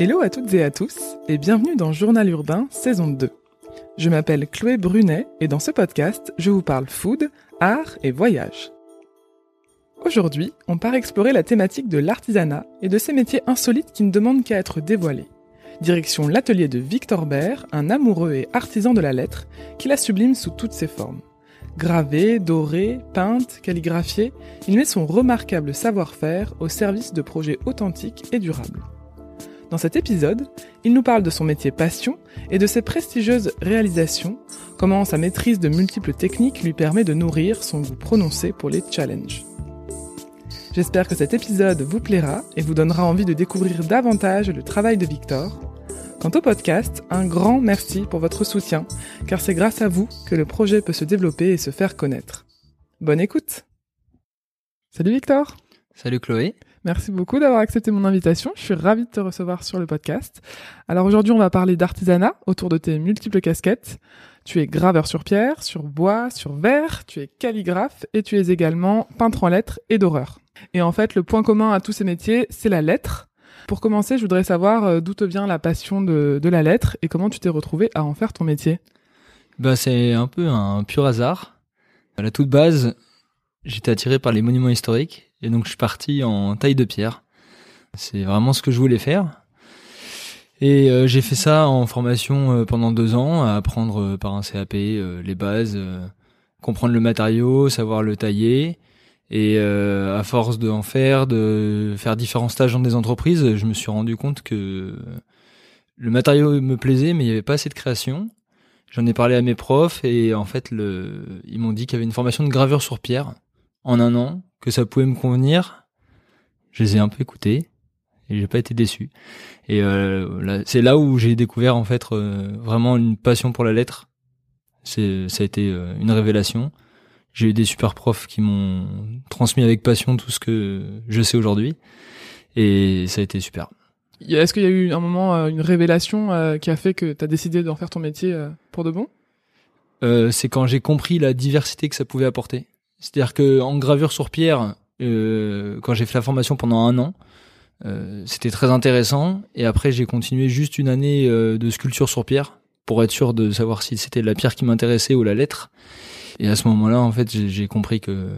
Hello à toutes et à tous et bienvenue dans Journal Urbain saison 2. Je m'appelle Chloé Brunet et dans ce podcast, je vous parle food, art et voyage. Aujourd'hui, on part explorer la thématique de l'artisanat et de ces métiers insolites qui ne demandent qu'à être dévoilés. Direction l'atelier de Victor Baer, un amoureux et artisan de la lettre, qui la sublime sous toutes ses formes. Gravé, doré, peinte, calligraphié, il met son remarquable savoir-faire au service de projets authentiques et durables. Dans cet épisode, il nous parle de son métier passion et de ses prestigieuses réalisations, comment sa maîtrise de multiples techniques lui permet de nourrir son goût prononcé pour les challenges. J'espère que cet épisode vous plaira et vous donnera envie de découvrir davantage le travail de Victor. Quant au podcast, un grand merci pour votre soutien, car c'est grâce à vous que le projet peut se développer et se faire connaître. Bonne écoute Salut Victor Salut Chloé Merci beaucoup d'avoir accepté mon invitation. Je suis ravie de te recevoir sur le podcast. Alors aujourd'hui, on va parler d'artisanat autour de tes multiples casquettes. Tu es graveur sur pierre, sur bois, sur verre, tu es calligraphe et tu es également peintre en lettres et d'horreur. Et en fait, le point commun à tous ces métiers, c'est la lettre. Pour commencer, je voudrais savoir euh, d'où te vient la passion de, la lettre et comment tu t'es retrouvé à en faire ton métier? Bah, c'est un peu un pur hasard. À la toute base, j'étais attiré par les monuments historiques et donc je suis parti en taille de pierre. C'est vraiment ce que je voulais faire. Et euh, j'ai fait ça en formation euh, pendant deux ans, à apprendre euh, par un CAP les bases, comprendre le matériau, savoir le tailler. Et à force de en faire, de faire différents stages dans des entreprises, je me suis rendu compte que le matériau me plaisait, mais il n'y avait pas assez de création. J'en ai parlé à mes profs et en fait, le, ils m'ont dit qu'il y avait une formation de gravure sur pierre en un an, que ça pouvait me convenir. Je les ai un peu écoutés et j'ai pas été déçu. Et euh, c'est là où j'ai découvert en fait euh, vraiment une passion pour la lettre. C'est ça a été euh, une révélation. J'ai eu des super profs qui m'ont transmis avec passion tout ce que je sais aujourd'hui et ça a été super. Est-ce qu'il y a eu un moment, euh, une révélation qui a fait que tu as décidé d'en faire ton métier pour de bon? C'est quand j'ai compris la diversité que ça pouvait apporter. C'est-à-dire que en gravure sur pierre, euh, quand j'ai fait la formation pendant un an, euh, c'était très intéressant. Et après, j'ai continué juste une année euh, de sculpture sur pierre pour être sûr de savoir si c'était la pierre qui m'intéressait ou la lettre. Et à ce moment-là, en fait, j'ai compris que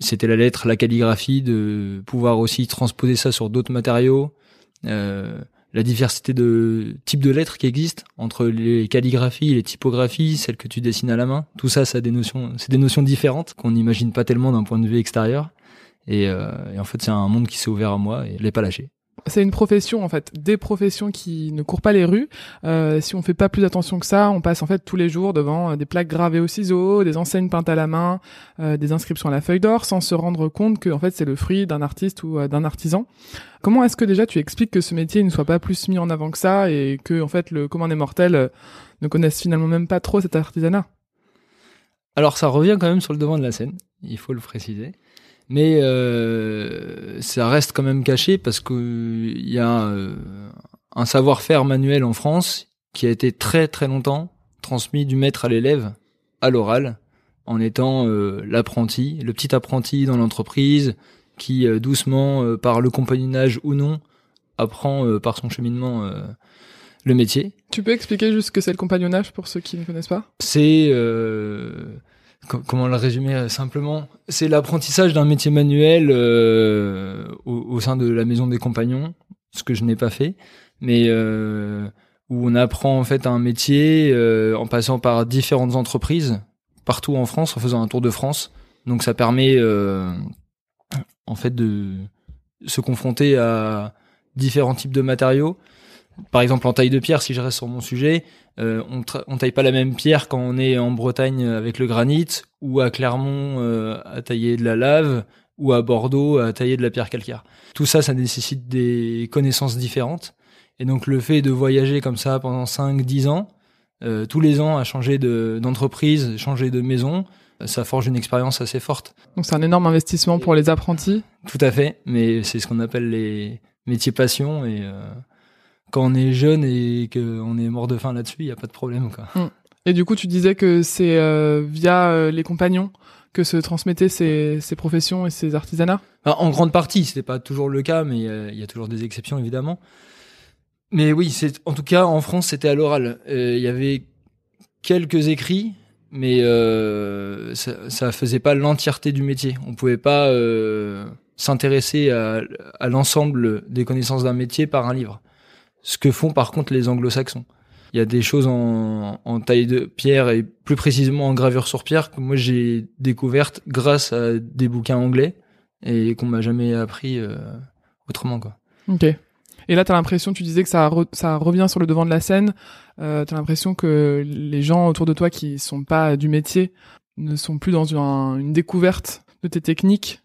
c'était la lettre, la calligraphie, de pouvoir aussi transposer ça sur d'autres matériaux. La diversité de types de lettres qui existent entre les calligraphies, les typographies, celles que tu dessines à la main. Tout ça, ça a des notions, c'est des notions différentes qu'on n'imagine pas tellement d'un point de vue extérieur. Et, euh, en fait, c'est un monde qui s'est ouvert à moi et je l'ai pas lâché c'est une profession en fait, des professions qui ne courent pas les rues. Euh, si on fait pas plus attention que ça, on passe en fait tous les jours devant euh, des plaques gravées au ciseau, des enseignes peintes à la main, euh, des inscriptions à la feuille d'or, sans se rendre compte que en fait c'est le fruit d'un artiste ou d'un artisan. Comment est-ce que déjà tu expliques que ce métier ne soit pas plus mis en avant que ça et que en fait le commun des mortels ne connaissent finalement même pas trop cet artisanat? Alors ça revient quand même sur le devant de la scène, il faut le préciser mais euh, ça reste quand même caché parce que il y a euh, un savoir-faire manuel en France qui a été très très longtemps transmis du maître à l'élève à l'oral en étant euh, l'apprenti, le petit apprenti dans l'entreprise qui doucement par le compagnonnage ou non apprend par son cheminement le métier. Tu peux expliquer juste ce que c'est le compagnonnage pour ceux qui ne connaissent pas? C'est comment le résumer euh, simplement C'est l'apprentissage d'un métier manuel euh, au, sein de la maison des compagnons, ce que je n'ai pas fait, mais euh, où on apprend en fait un métier en passant par différentes entreprises partout en France, en faisant un tour de France. Donc ça permet en fait de se confronter à différents types de matériaux. Par exemple en taille de pierre, si je reste sur mon sujet, euh, on, on taille pas la même pierre quand on est en Bretagne avec le granit ou à Clermont euh, à tailler de la lave ou à Bordeaux à tailler de la pierre calcaire. Tout ça, ça nécessite des connaissances différentes. Et donc le fait de voyager comme ça pendant 5-10 ans, euh, tous les ans à changer d'entreprise, changer de maison, ça forge une expérience assez forte. Donc c'est un énorme investissement pour les apprentis. Tout à fait, mais c'est ce qu'on appelle les métiers passion et quand on est jeune et qu'on est mort de faim là-dessus, il n'y a pas de problème. Quoi. Mm. Et du coup, tu disais que c'est euh, via euh, les compagnons que se transmettaient ces, ces professions et ces artisanats? En grande partie, ce n'est pas toujours le cas, mais il y a toujours des exceptions évidemment. Mais oui, c'est en tout cas en France, c'était à l'oral. Euh, Il y avait quelques écrits, mais euh, ça, ça faisait pas l'entièreté du métier. On pouvait pas euh, s'intéresser à, à l'ensemble des connaissances d'un métier par un livre. Ce que font par contre les anglo-saxons. Il y a des choses en, en taille de pierre et plus précisément en gravure sur pierre que moi j'ai découvertes grâce à des bouquins anglais et qu'on m'a jamais appris euh, autrement quoi. Ok. Et là, t'as l'impression, tu disais que ça, re- ça revient sur le devant de la scène. Euh, t'as l'impression que les gens autour de toi qui sont pas du métier ne sont plus dans une, une découverte de tes techniques?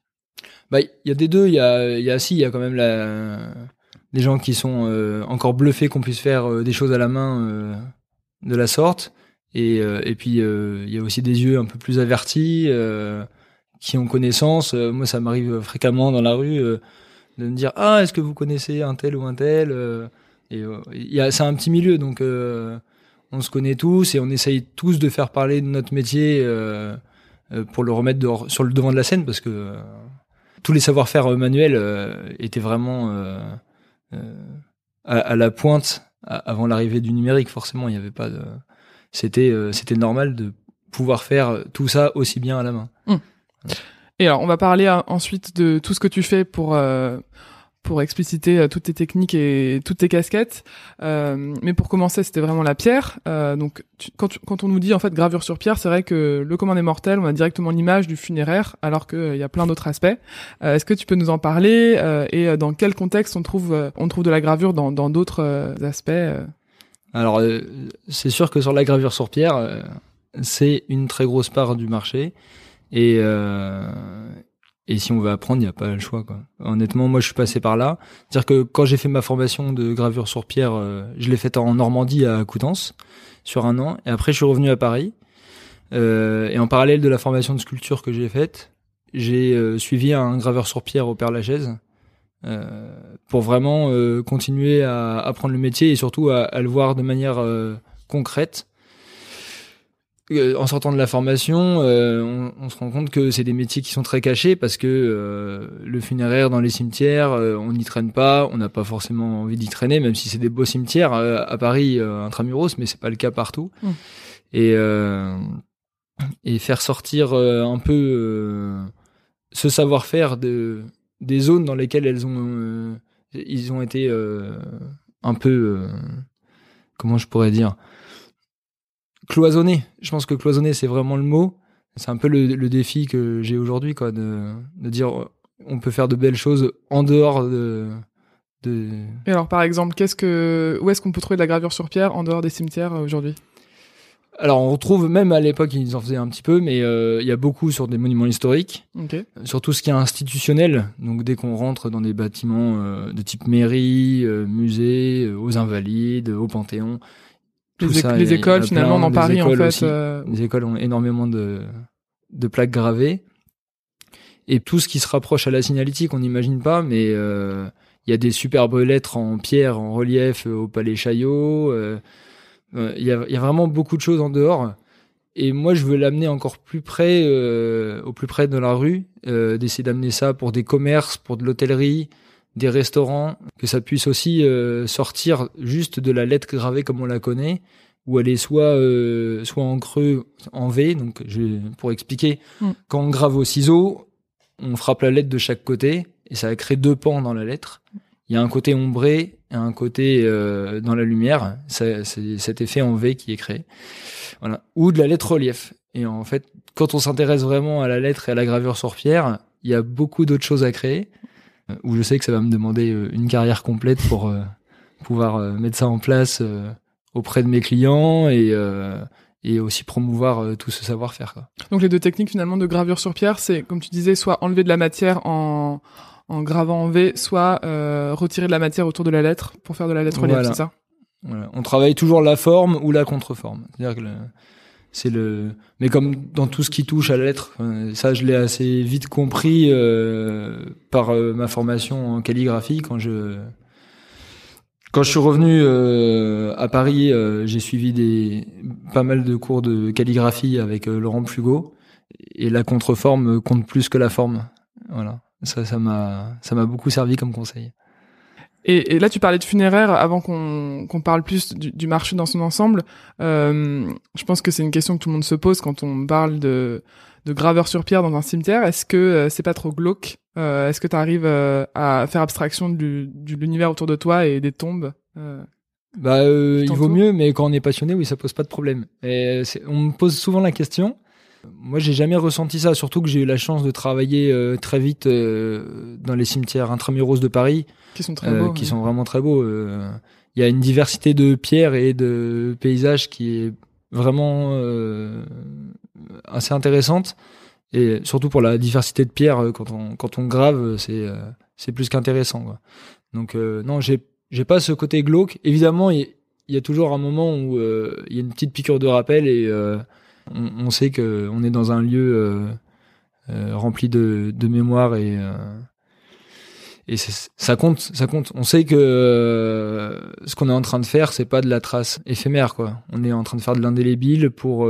Bah, il y a des deux. Il y a, il y a si, il y a quand même la, des gens qui sont euh, encore bluffés qu'on puisse faire euh, des choses à la main euh, de la sorte. Et, et puis il y a aussi des yeux un peu plus avertis qui ont connaissance. Moi, ça m'arrive fréquemment dans la rue de me dire ah est-ce que vous connaissez un tel ou un tel Et c'est un petit milieu, donc on se connaît tous et on essaye tous de faire parler de notre métier pour le remettre sur le devant de la scène parce que tous les savoir-faire manuels étaient vraiment à, à la pointe avant l'arrivée du numérique. Forcément, il n'y avait pas de. C'était euh, c'était normal de pouvoir faire tout ça aussi bien à la main. Et alors, on va parler euh, ensuite de tout ce que tu fais pour euh, pour expliciter euh, toutes tes techniques et toutes tes casquettes. Euh, mais pour commencer, c'était vraiment la pierre. Euh, donc, tu- quand, tu- quand on nous dit en fait gravure sur pierre, c'est vrai que le commande est mortel, on a directement l'image du funéraire, alors qu'il y a plein d'autres aspects. Euh, Est-ce que tu peux nous en parler euh, et euh, dans quel contexte on trouve euh, on trouve de la gravure dans d'autres euh, aspects euh? Alors, euh, c'est sûr que sur la gravure sur pierre, euh, c'est une très grosse part du marché. Et, euh, et si on veut apprendre, il n'y a pas le choix. Quoi. Honnêtement, moi, je suis passé par là. C'est-à-dire que quand j'ai fait ma formation de gravure sur pierre, euh, je l'ai faite en Normandie à Coutances sur un an. Et après, je suis revenu à Paris. Euh, et en parallèle de la formation de sculpture que j'ai faite, j'ai euh, suivi un graveur sur pierre au Père Lachaise. Euh, pour vraiment continuer à apprendre le métier et surtout à, le voir de manière concrète. Euh, en sortant de la formation, euh, on, on se rend compte que c'est des métiers qui sont très cachés parce que euh, le funéraire dans les cimetières, euh, on n'y traîne pas, on n'a pas forcément envie d'y traîner, même si c'est des beaux cimetières à Paris, intramuros, mais c'est pas le cas partout. Mm. Et et faire sortir un peu ce savoir-faire de des zones dans lesquelles elles ont ils ont été un peu comment je pourrais dire? Cloisonnés. Je pense que cloisonné c'est vraiment le mot. C'est un peu le, le défi que j'ai aujourd'hui quoi de, de dire euh, on peut faire de belles choses en dehors de de Et alors, par exemple, qu'est-ce que où est-ce qu'on peut trouver de la gravure sur pierre en dehors des cimetières euh, aujourd'hui? Alors on retrouve même à l'époque ils en faisaient un petit peu mais euh, il y a beaucoup sur des monuments historiques sur tout ce qui est institutionnel. Donc dès qu'on rentre dans des bâtiments euh, de type mairie, euh, musée, aux Invalides, au Panthéon, tout Les, ça, écoles finalement dans Paris en fait. euh, Les écoles ont énormément de, de plaques gravées. Et tout ce qui se rapproche à la signalétique, on n'imagine pas, mais euh, il y a des superbes lettres en pierre, en relief euh, au Palais Chaillot. euh, euh, Il y, a, y a vraiment beaucoup de choses en dehors. Et moi, je veux l'amener encore plus près, euh, au plus près de la rue, euh, d'essayer d'amener ça pour des commerces, pour de l'hôtellerie, des restaurants, que ça puisse aussi euh, sortir juste de la lettre gravée comme on la connaît, où elle est soit euh, soit en creux, en V. Donc, je, pour expliquer, Mm. quand on grave au ciseau, on frappe la lettre de chaque côté et ça crée deux pans dans la lettre. Il y a un côté ombré et un côté euh, dans la lumière. Ça- C'est cet effet en V qui est créé. Voilà. Ou de la lettre relief. Et en fait, quand on s'intéresse vraiment à la lettre et à la gravure sur pierre, il y a beaucoup d'autres choses à créer. Où je sais que ça va me demander euh, une carrière complète pour euh, pouvoir euh, mettre ça en place auprès de mes clients et, et aussi promouvoir euh, tout ce savoir-faire. Donc les deux techniques finalement de gravure sur pierre, c'est comme tu disais, soit enlever de la matière en, en gravant en V, soit euh, retirer de la matière autour de la lettre pour faire de la lettre Voilà. c'est ça? Voilà. On travaille toujours la forme ou la contreforme. C'est-à-dire que le- c'est le, mais comme dans tout ce qui touche à la lettre, euh, ça je l'ai assez vite compris euh, par euh, ma formation en calligraphie quand je quand je suis revenu à Paris, j'ai suivi des pas mal de cours de calligraphie avec Laurent Plugot et la contreforme compte plus que la forme. Voilà. Ça ça m'a ça m'a beaucoup servi comme conseil. Et, et, là, tu parlais de funéraire avant qu'on qu'on parle plus du, du, marché dans son ensemble. Euh, je pense que c'est une question que tout le monde se pose quand on parle de, de graveur sur pierre dans un cimetière. Est-ce que euh, c'est pas trop glauque? Euh, Est-ce que tu arrives à faire abstraction du, de l'univers autour de toi et des tombes Bah, il vaut mieux, mais quand on est passionné, oui, ça pose pas de problème. Et on me pose souvent la question. Moi, j'ai jamais ressenti ça, surtout que j'ai eu la chance de travailler très vite dans les cimetières intramuros de Paris, qui sont très beaux, qui sont vraiment très beaux. Il y a une diversité de pierres et de paysages qui est vraiment assez intéressante, et surtout pour la diversité de pierres quand on quand on grave, c'est c'est plus qu'intéressant. Donc non, j'ai j'ai pas ce côté glauque. Évidemment, il y, y, a toujours un moment où il y a une petite piqûre de rappel et on, sait que on est dans un lieu euh, euh, rempli de, de, mémoire et euh, et ça compte, ça compte. On sait que ce qu'on est en train de faire, c'est pas de la trace éphémère, quoi. On est en train de faire de l'indélébile pour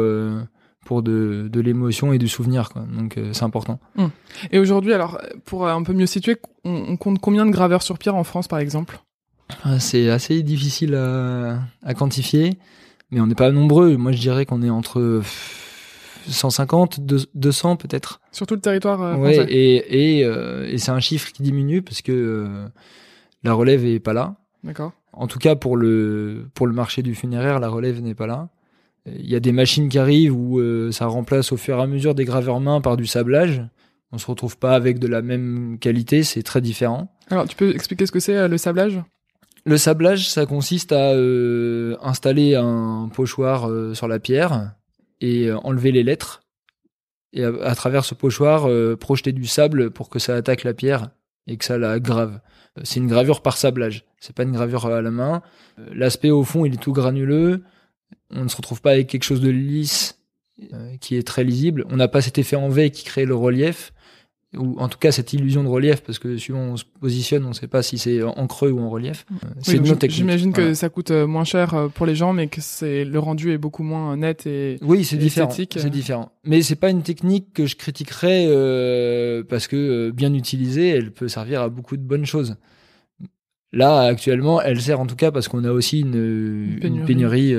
pour de, de l'émotion et du souvenir, quoi. Donc c'est important. Hum. Et aujourd'hui, alors pour un peu mieux situer, on, on, compte combien de graveurs sur pierre en France, par exemple? Ah, C'est assez difficile à, à quantifier mais on n'est pas nombreux. Moi, je dirais qu'on est entre 150, 200 peut-être. Sur tout le territoire euh, ouais, et, et, euh, et c'est un chiffre qui diminue parce que euh, la relève est pas là. D'accord. En tout cas, pour le, pour le marché du funéraire, la relève n'est pas là. Il y a des machines qui arrivent où ça remplace au fur et à mesure des graveurs mains par du sablage. On se retrouve pas avec de la même qualité, c'est très différent. Alors, tu peux expliquer ce que c'est le sablage? Le sablage, ça consiste à installer un pochoir sur la pierre et euh, enlever les lettres. Et à, travers ce pochoir, projeter du sable pour que ça attaque la pierre et que ça la grave. C'est une gravure par sablage. C'est pas une gravure à la main. L'aspect au fond, il est tout granuleux. On ne se retrouve pas avec quelque chose de lisse qui est très lisible. On n'a pas cet effet en V qui crée le relief ou en tout cas cette illusion de relief, parce que suivant on se positionne, on ne sait pas si c'est en creux ou en relief. Euh, c'est J'imagine que ça coûte euh, moins cher euh, pour les gens, mais que c'est le rendu est beaucoup moins net et oui, c'est différent. C'est différent. Mais c'est pas une technique que je critiquerais euh, parce que bien utilisée, elle peut servir à beaucoup de bonnes choses. Là, actuellement, elle sert en tout cas parce qu'on a aussi une, une pénurie, une pénurie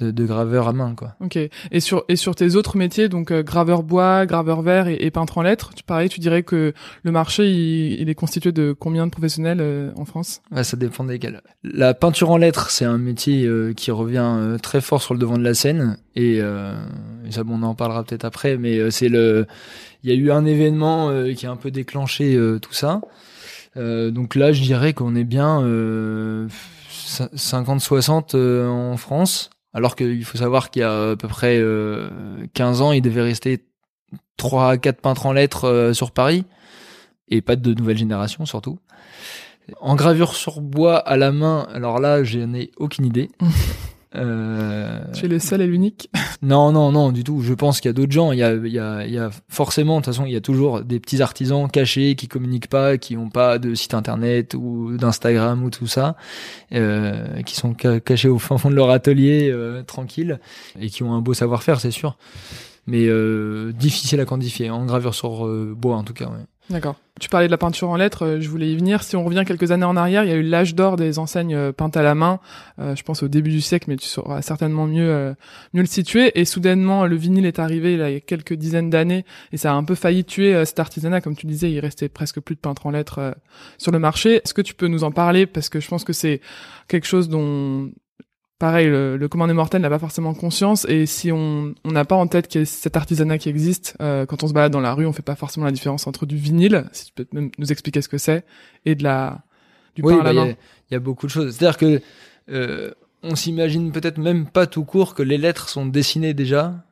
de, de, graveur à main quoi. Ok. Et sur et sur tes autres métiers donc euh, graveur bois, graveur verre et, peintre en lettres, tu pareil, tu dirais que le marché il, est constitué de combien de professionnels euh, en France? Ouais, ça dépend desquels. La peinture en lettres, c'est un métier euh, qui revient très fort sur le devant de la scène et, et ça bon, on en parlera peut-être après mais c'est le il y a eu un événement qui a un peu déclenché tout ça. donc là, je dirais qu'on est bien 50-60 en France. Alors qu'il faut savoir qu'il y a à peu près 15 euh, ans, il devait rester 3 à 4 peintres en lettres euh, sur Paris, et pas de nouvelle génération surtout. En gravure sur bois à la main, alors là, je ai aucune idée. Euh... Tu es le seul et l'unique? Non, non, non, du tout. Je pense qu'il y a d'autres gens. Il y a, il y a, il y a forcément, de toute façon, il y a toujours des petits artisans cachés qui communiquent pas, qui ont pas de site internet ou d'Instagram ou tout ça, euh, qui sont cachés au fin fond de leur atelier, euh, tranquille, et qui ont un beau savoir-faire, c'est sûr. Mais euh, difficile à quantifier, en gravure sur euh, bois en tout cas. Ouais. D'accord. Tu parlais de la peinture en lettres, euh, je voulais y venir. Si on revient quelques années en arrière, il y a eu l'âge d'or des enseignes euh, peintes à la main. Euh, je pense au début du siècle, mais tu sauras certainement mieux mieux le situer. Et soudainement, le vinyle est arrivé il y a quelques dizaines d'années et ça a un peu failli tuer cet artisanat. Comme tu disais, il restait presque plus de peintres en lettres sur le marché. Est-ce que tu peux nous en parler? Parce que je pense que c'est quelque chose dont pareil, le, le commandé mortel n'a pas forcément conscience et si on n'a pas en tête qu'il y a cet artisanat qui existe, euh, quand on se balade dans la rue, on fait pas forcément la différence entre du vinyle, si tu peux même nous expliquer ce que c'est, et de la du oui, bah, Il y, a beaucoup de choses. C'est-à-dire que euh, on s'imagine peut-être même pas tout court que les lettres sont dessinées déjà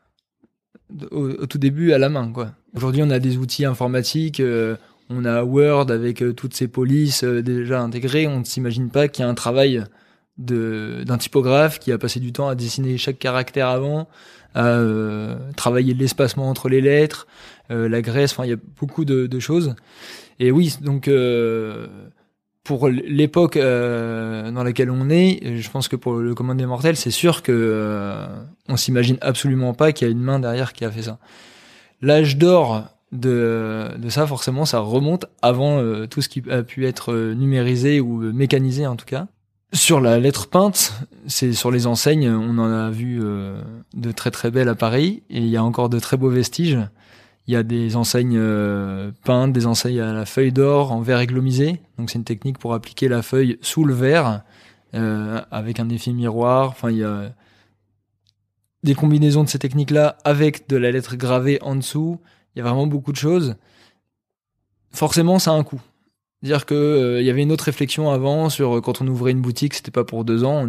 au, tout début à la main. quoi. Aujourd'hui, on a des outils informatiques. Euh, on a Word avec euh, toutes ces polices déjà intégrées. On ne s'imagine pas qu'il y a un travail d'un typographe qui a passé du temps à dessiner chaque caractère avant, à euh, travailler l'espacement entre les lettres, euh, la graisse, enfin il y a beaucoup de, choses. Et oui, donc euh, pour l'époque dans laquelle on est, je pense que pour le commandé mortel, c'est sûr que on s'imagine absolument pas qu'il y a une main derrière qui a fait ça. L'âge d'or de, ça, forcément, ça remonte avant tout ce qui a pu être numérisé ou mécanisé en tout cas. Sur la lettre peinte, c'est sur les enseignes, on en a vu de très très belles à Paris et il y a encore de très beaux vestiges. Il y a des enseignes peintes, des enseignes à la feuille d'or en verre églomisé. Donc c'est une technique pour appliquer la feuille sous le verre avec un effet miroir. Enfin, il y a des combinaisons de ces techniques-là avec de la lettre gravée en dessous. Il y a vraiment beaucoup de choses. Forcément, ça a un coût. Dire que euh, il y avait une autre réflexion avant sur euh, quand on ouvrait une boutique, c'était pas pour deux ans.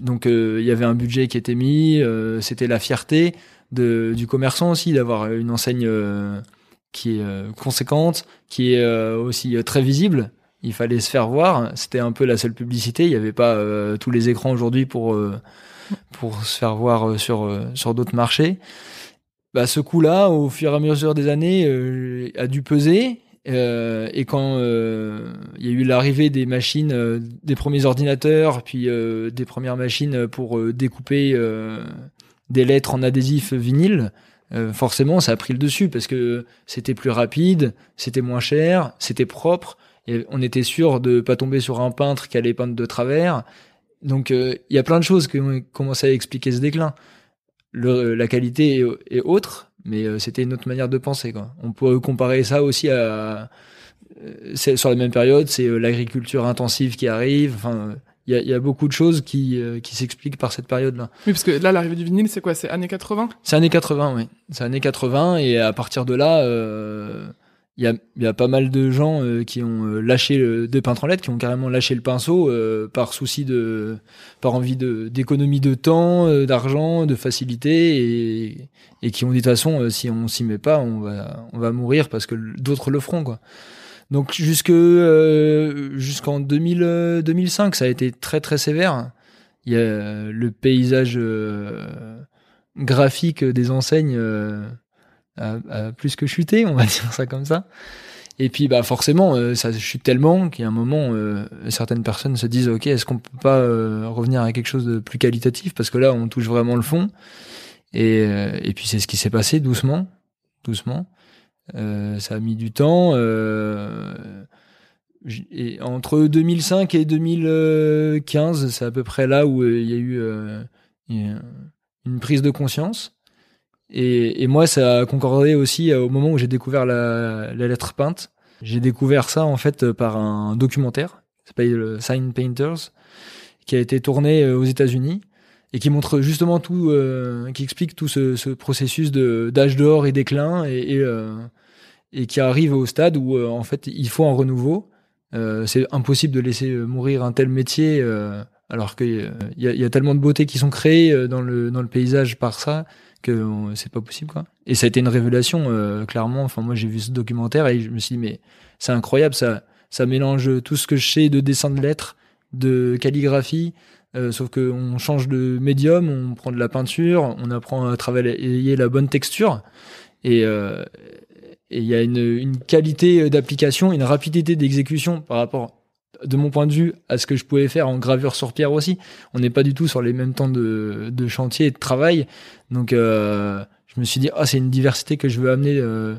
Donc euh, il y avait un budget qui était mis. c'était la fierté du commerçant aussi d'avoir une enseigne qui est conséquente, qui est aussi très visible. Il fallait se faire voir. C'était un peu la seule publicité. Il n'y avait pas tous les écrans aujourd'hui pour pour se faire voir euh, sur, euh, sur d'autres marchés. Bah, ce coup-là, au fur et à mesure des années, euh, a dû peser. Et quand il y a eu l'arrivée des machines, des premiers ordinateurs, puis des premières machines pour découper des lettres en adhésif vinyle, forcément, ça a pris le dessus parce que c'était plus rapide, c'était moins cher, c'était propre. Et on était sûr de pas tomber sur un peintre qui allait peindre de travers. Donc euh, il y a plein de choses qui ont commencé à expliquer ce déclin. La qualité est, autre, mais euh, c'était une autre manière de penser. Quoi. On peut comparer ça aussi à euh, sur la même période, c'est l'agriculture intensive qui arrive. Enfin, il y a, y a, beaucoup de choses qui, qui s'expliquent par cette période-là. Oui, parce que là, l'arrivée du vinyle, c'est quoi? C'est années 80 C'est années 80, oui. C'est années 80, et à partir de là, il y a, y a, pas mal de gens euh, qui ont euh, lâché le, des peintres en lettres, qui ont carrément lâché le pinceau euh, par souci de, par envie de d'économie de temps, d'argent, de facilité, et, et qui ont dit de toute façon, si on s'y met pas, on va, on va mourir parce que d'autres le feront, quoi. Donc jusque jusqu'en 2000, 2005, ça a été très très sévère. Il y a le paysage graphique des enseignes plus que chuté, on va dire ça comme ça. Et puis bah forcément, euh, ça chute tellement a un moment, euh, certaines personnes se disent ok, est-ce qu'on peut pas euh, revenir à quelque chose de plus qualitatif? Parce que là on touche vraiment le fond. Et, et puis c'est ce qui s'est passé doucement, doucement. ça a mis du temps. et entre 2005 et 2015, c'est à peu près là où il y a eu une prise de conscience. Et, moi, ça a concordé aussi euh, au moment où j'ai découvert la, lettre peinte. J'ai découvert ça en fait par un documentaire qui s'appelle Sign Painters, qui a été tourné euh, aux États-Unis et qui montre justement tout, euh, qui explique tout ce, ce processus d'âge d'or et déclin et, euh, qui arrive au stade où en fait il faut un renouveau. c'est impossible de laisser mourir un tel métier alors qu'il y, a, y a tellement de beautés qui sont créées dans le dans le paysage par ça que c'est pas possible quoi. Et ça a été une révélation euh, clairement. Enfin moi j'ai vu ce documentaire et je me suis dit mais c'est incroyable ça ça mélange tout ce que je sais de dessin de lettres, de calligraphie, euh, sauf que on change de médium, on prend de la peinture, on apprend à travailler la bonne texture et euh, il y a une, une qualité d'application, une rapidité d'exécution par rapport de mon point de vue, à ce que je pouvais faire en gravure sur pierre aussi. On n'est pas du tout sur les mêmes temps de, de chantier et de travail. Donc, euh, je me suis dit, ah, c'est une diversité que je veux amener euh,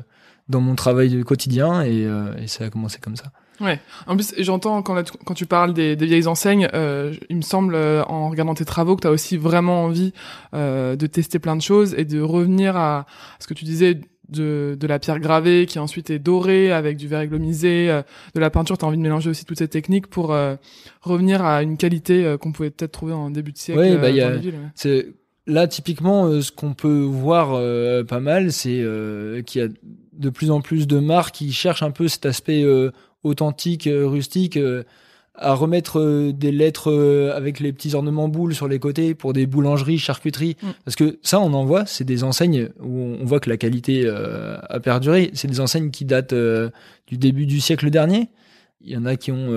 dans mon travail quotidien et, euh, et, ça a commencé comme ça. Ouais. En plus, j'entends quand, tu parles des, des vieilles enseignes, euh, il me semble, en regardant tes travaux, que tu as aussi vraiment envie de tester plein de choses et de revenir à ce que tu disais de, de la pierre gravée qui ensuite est dorée avec du verre églomisé, euh, de la peinture. Tu as envie de mélanger aussi toutes ces techniques pour euh, revenir à une qualité euh, qu'on pouvait peut-être trouver en début de siècle ouais, bah, y a, C'est là typiquement ce qu'on peut voir pas mal, c'est qu'il y a de plus en plus de marques qui cherchent un peu cet aspect authentique, rustique à remettre euh, des lettres euh, avec les petits ornements boules sur les côtés pour des boulangeries, charcuteries. Mm. Parce que ça, on en voit, c'est des enseignes où on voit que la qualité euh, a perduré. C'est des enseignes qui datent du début du siècle dernier. Il y en a qui ont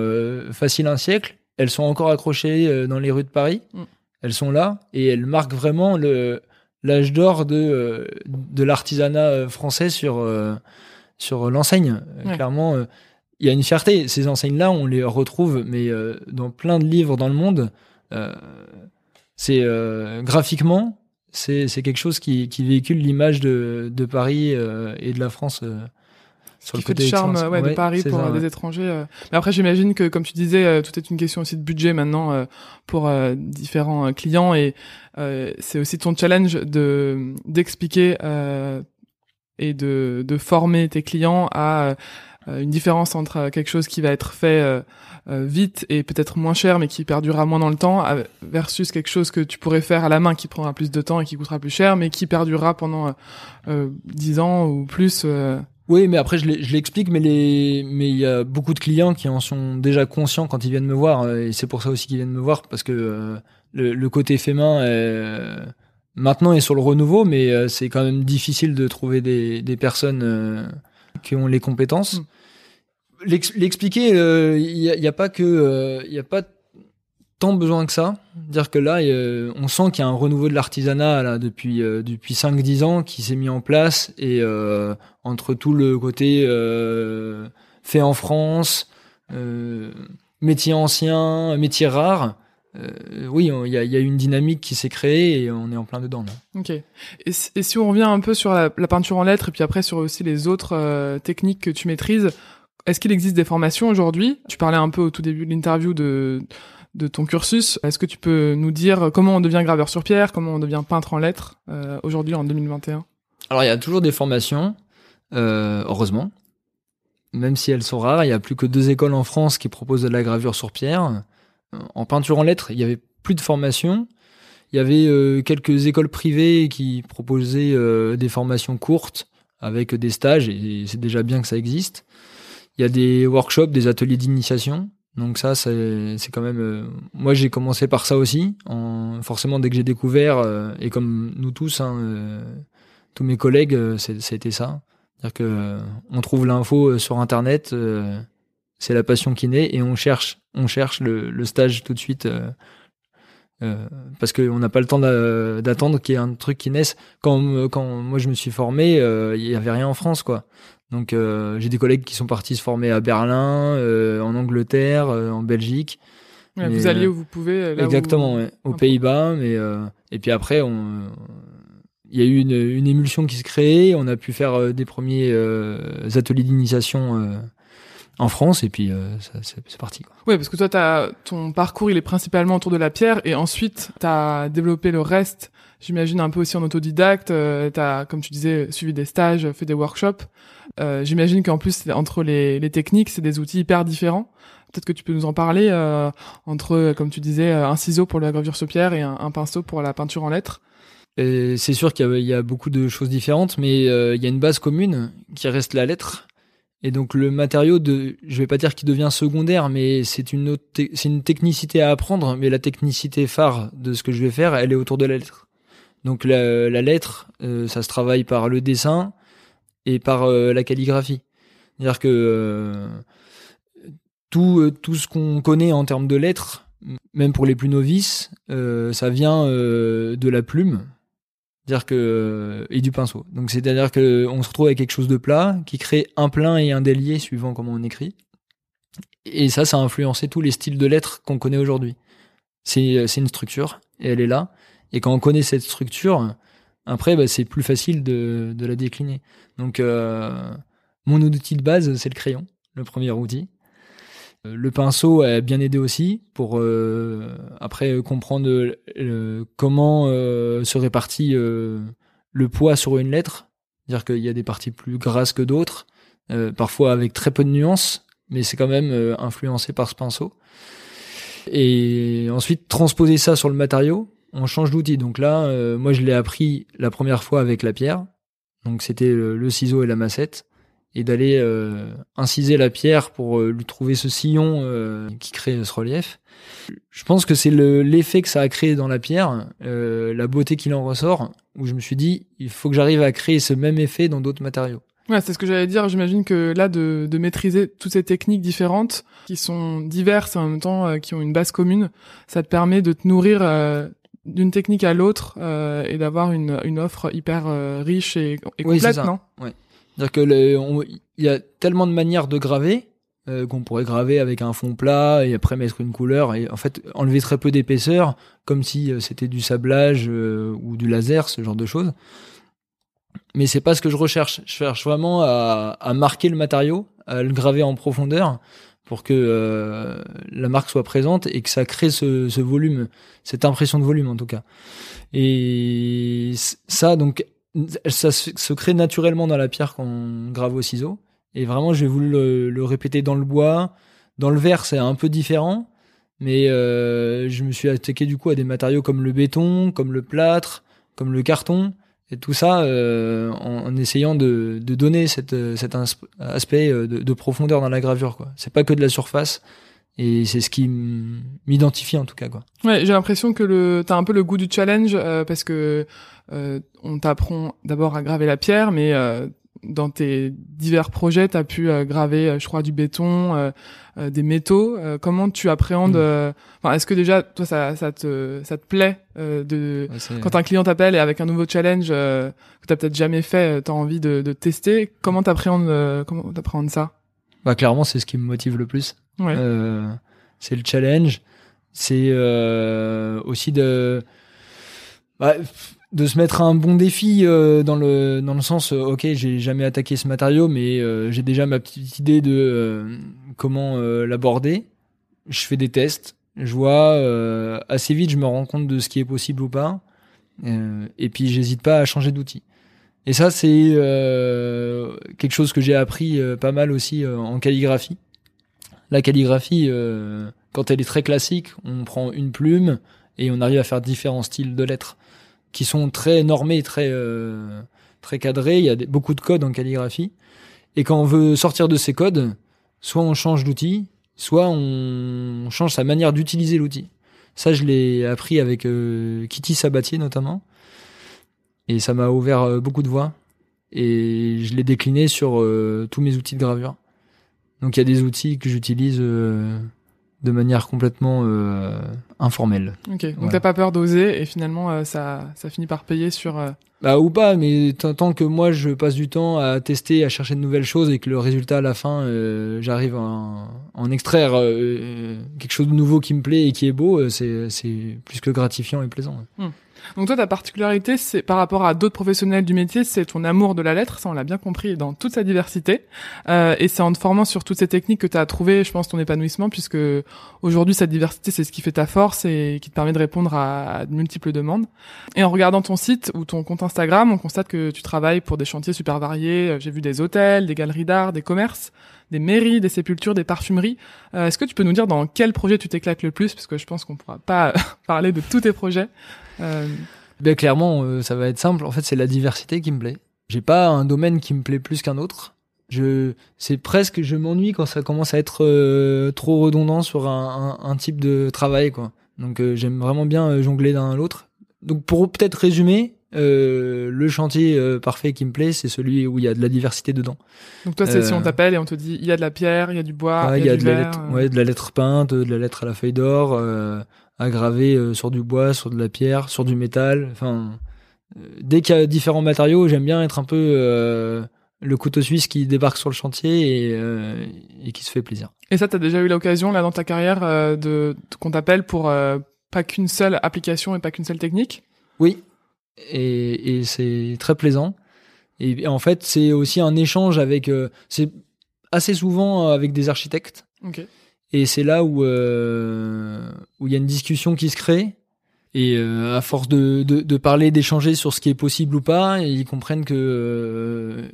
facile un siècle. Elles sont encore accrochées dans les rues de Paris. Mm. Elles sont là et elles marquent vraiment le l'âge d'or de de l'artisanat français sur sur l'enseigne. Clairement il y a une fierté. Ces enseignes-là, on les retrouve, mais euh, dans plein de livres dans le monde. Euh, c'est euh, graphiquement, c'est c'est quelque chose qui, qui véhicule l'image de, de Paris euh, et de la France euh, sur le côté charme ouais, de Paris pour des étrangers. Mais après, j'imagine que, comme tu disais, tout est une question aussi de budget maintenant pour différents clients et c'est aussi ton challenge de d'expliquer et de, de former tes clients à une différence entre quelque chose qui va être fait euh, vite et peut-être moins cher mais qui perdurera moins dans le temps versus quelque chose que tu pourrais faire à la main qui prendra plus de temps et qui coûtera plus cher mais qui perdurera pendant euh, 10 ans ou plus euh. oui, mais après je l'explique, mais les, mais il y a beaucoup de clients qui en sont déjà conscients quand ils viennent me voir, euh, et c'est pour ça aussi qu'ils viennent me voir parce que le, le, côté fait main est, maintenant est sur le renouveau, mais c'est quand même difficile de trouver des, des personnes qui ont les compétences. Mm l'expliquer, il euh, n'y a, a, pas que, il euh, a pas tant besoin que ça. Dire que là, on sent qu'il y a un renouveau de l'artisanat là depuis euh, depuis 5-10 ans qui s'est mis en place et entre tout le côté fait en France, métier ancien, métier rare. Oui, il y a, y a, une dynamique qui s'est créée et on est en plein dedans. Là. Ok. Et, si on revient un peu sur la, la, peinture en lettres et puis après sur aussi les autres techniques que tu maîtrises, est-ce qu'il existe des formations aujourd'hui? Tu parlais un peu au tout début de l'interview de, de ton cursus. Est-ce que tu peux nous dire comment on devient graveur sur pierre, comment on devient peintre en lettres euh, aujourd'hui en 2021 Alors il y a toujours des formations, euh, heureusement. Même si elles sont rares, il y a plus que deux écoles en France qui proposent de la gravure sur pierre. En peinture en lettres, il y avait plus de formations. Il y avait euh, quelques écoles privées qui proposaient des formations courtes avec des stages et c'est déjà bien que ça existe. Il y a des workshops, des ateliers d'initiation. Donc ça, c'est quand même. Euh, moi, j'ai commencé par ça aussi. En, forcément, dès que j'ai découvert, euh, et comme nous tous, hein, euh, tous mes collègues, c'était ça. C'est-à-dire que on trouve l'info sur Internet, c'est la passion qui naît, et on cherche, on cherche le, le stage tout de suite. parce qu'on n'a pas le temps d'attendre qu'il y ait un truc qui naisse. Quand, quand moi je me suis formé, il y avait rien en France, quoi. Donc euh, j'ai des collègues qui sont partis se former à Berlin, euh, en Angleterre, euh, en Belgique. vous alliez où vous pouvez. Là exactement, ouais, aux Pays-Bas, mais et puis après il y a eu une, une, émulsion qui se crée, on a pu faire des premiers ateliers d'initiation en France et puis c'est parti. Quoi. Ouais, parce que toi, as, ton parcours il est principalement autour de la pierre et ensuite tu as développé le reste J'imagine un peu aussi en autodidacte. Euh, tu as, comme tu disais, suivi des stages, fait des workshops. Euh, J'imagine qu'en plus, entre les, les techniques, c'est des outils hyper différents. Peut-être que tu peux nous en parler euh, entre, comme tu disais, un ciseau pour la gravure sur pierre et un, pinceau pour la peinture en lettres. C'est sûr qu'il y, y, a beaucoup de choses différentes, mais euh, il y a une base commune qui reste la lettre. Et donc le matériau de, je vais pas dire qu'il devient secondaire, mais c'est une c'est une technicité à apprendre, mais la technicité phare de ce que je vais faire, elle est autour de la lettre. Donc la, lettre, euh, ça se travaille par le dessin et par euh, la calligraphie. C'est-à-dire que euh, tout, tout ce qu'on connaît en termes de lettres, même pour les plus novices, ça vient de la plume, dire que et du pinceau. Donc c'est-à-dire que on se retrouve avec quelque chose de plat qui crée un plein et un délié suivant comment on écrit. Et ça, ça a influencé tous les styles de lettres qu'on connaît aujourd'hui. C'est c'est une structure et elle est là. Et quand on connaît cette structure, après, bah, c'est plus facile de, de, la décliner. Donc, euh, mon outil de base, c'est le crayon, le premier outil. Euh, le pinceau a bien aidé aussi pour euh, après comprendre comment se répartit le poids sur une lettre. Dire qu'il y a des parties plus grasses que d'autres, parfois avec très peu de nuances, mais c'est quand même influencé par ce pinceau. Et ensuite transposer ça sur le matériau, on change d'outil. Donc là, euh, moi, je l'ai appris la première fois avec la pierre. Donc c'était le, ciseau et la massette. Et d'aller euh, inciser la pierre pour euh, lui trouver ce sillon qui crée ce relief. Je pense que c'est l'effet que ça a créé dans la pierre, la beauté qu'il en ressort, où je me suis dit, il faut que j'arrive à créer ce même effet dans d'autres matériaux. Ouais, c'est ce que j'allais dire. J'imagine que là, de, de, maîtriser toutes ces techniques différentes, qui sont diverses et en même temps qui ont une base commune, ça te permet de te nourrir d'une technique à l'autre euh, et d'avoir une, une offre hyper euh, riche et, et complète, non? Ouais. C'est-à-dire que il y a tellement de manières de graver euh, qu'on pourrait graver avec un fond plat et après mettre une couleur et en fait enlever très peu d'épaisseur comme si euh, c'était du sablage euh, ou du laser ce genre de choses. Mais c'est pas ce que je recherche. Je cherche vraiment à, à, marquer le matériau à le graver en profondeur pour que euh, la marque soit présente et que ça crée ce, ce volume cette impression de volume en tout cas. Et ça donc ça se crée naturellement dans la pierre quand on grave au ciseau et vraiment, j'ai voulu le, le, répéter dans le bois. Dans le verre, c'est un peu différent. Mais euh, je me suis attaqué du coup à des matériaux comme le béton, comme le plâtre, comme le carton. Et tout ça euh, en, essayant de, donner cette, cet aspect euh, de, de, profondeur dans la gravure. C'est pas que de la surface. Et c'est ce qui m'identifie en tout cas. Quoi. Ouais, j'ai l'impression que le, t'as un peu le goût du challenge euh, parce que euh, on t'apprend d'abord à graver la pierre, mais euh, dans tes divers projets, tu as pu euh, graver, euh, je crois, du béton, euh, des métaux. comment tu appréhendes mm. Enfin, est-ce que déjà, toi, ça, ça te, ça te plaît de quand un client t'appelle et avec un nouveau challenge que t'as peut-être jamais fait, t'as envie de, de tester. Comment t'appréhendes, comment t'appréhendes ça? Bah clairement, c'est ce qui me motive le plus. Ouais. c'est le challenge. C'est aussi de bah, de se mettre un bon défi euh, dans le dans le sens euh, ok j'ai jamais attaqué ce matériau mais euh, j'ai déjà ma petite idée de comment l'aborder. Je fais des tests. Je vois assez vite je me rends compte de ce qui est possible ou pas. Et puis j'hésite pas à changer d'outil. Et ça c'est quelque chose que j'ai appris pas mal aussi en calligraphie la calligraphie quand elle est très classique on prend une plume et on arrive à faire différents styles de lettres qui sont très normés, très euh, très cadrés. Il y a beaucoup de codes en calligraphie. Et quand on veut sortir de ces codes, soit on change d'outil, soit on change sa manière d'utiliser l'outil. Ça, je l'ai appris avec euh, Kitty Sabatier notamment, et ça m'a ouvert euh, beaucoup de voies. Et je l'ai décliné sur tous mes outils de gravure. Donc il y a des outils que j'utilise de manière complètement euh, informelle. Ok, donc t'as pas peur d'oser et finalement euh, ça, ça finit par payer sur... Euh... Bah ou pas, mais tant que moi je passe du temps à tester, à chercher de nouvelles choses et que le résultat à la fin, euh, j'arrive à en extraire euh, quelque chose de nouveau qui me plaît et qui est beau, c'est plus que gratifiant et plaisant. Hmm. Donc toi, ta particularité, c'est par rapport à d'autres professionnels du métier, c'est ton amour de la lettre, ça on l'a bien compris dans toute sa diversité, euh, et c'est en te formant sur toutes ces techniques que tu as trouvé, je pense, ton épanouissement, puisque aujourd'hui cette diversité, c'est ce qui fait ta force et qui te permet de répondre à, de multiples demandes. Et en regardant ton site ou ton compte Instagram, on constate que tu travailles pour des chantiers super variés. J'ai vu des hôtels, des galeries d'art, des commerces des mairies, des sépultures, des parfumeries. Euh, Est-ce que tu peux nous dire dans quel projet tu t'éclates le plus? Parce que je pense qu'on pourra pas parler de tous tes projets. Euh... Ben clairement, euh, ça va être simple. En fait, c'est la diversité qui me plaît. J'ai pas un domaine qui me plaît plus qu'un autre. Je, c'est presque, je m'ennuie quand ça commence à être euh, trop redondant sur un, un, un, type de travail, quoi. Donc, euh, j'aime vraiment bien jongler d'un à l'autre. Donc, pour peut-être résumer, le chantier parfait qui me plaît, c'est celui où il y a de la diversité dedans. Donc toi, c'est si on t'appelle et on te dit, il y a de la pierre, il y a du bois, il y a, de la lettre, ouais, de la lettre peinte, de la lettre à la feuille d'or à graver euh, sur du bois, sur de la pierre, sur du métal. Enfin, euh, dès qu'il y a différents matériaux, j'aime bien être un peu euh, le couteau suisse qui débarque sur le chantier et, et qui se fait plaisir. Et ça, t'as déjà eu l'occasion là dans ta carrière de, qu'on t'appelle pour pas qu'une seule application et pas qu'une seule technique? Oui, et, et c'est très plaisant. Et, en fait, c'est aussi un échange avec. c'est assez souvent avec des architectes. Okay. Et c'est là où euh, où il y a une discussion qui se crée. Et euh, à force de, de, de parler, d'échanger sur ce qui est possible ou pas, ils comprennent que euh,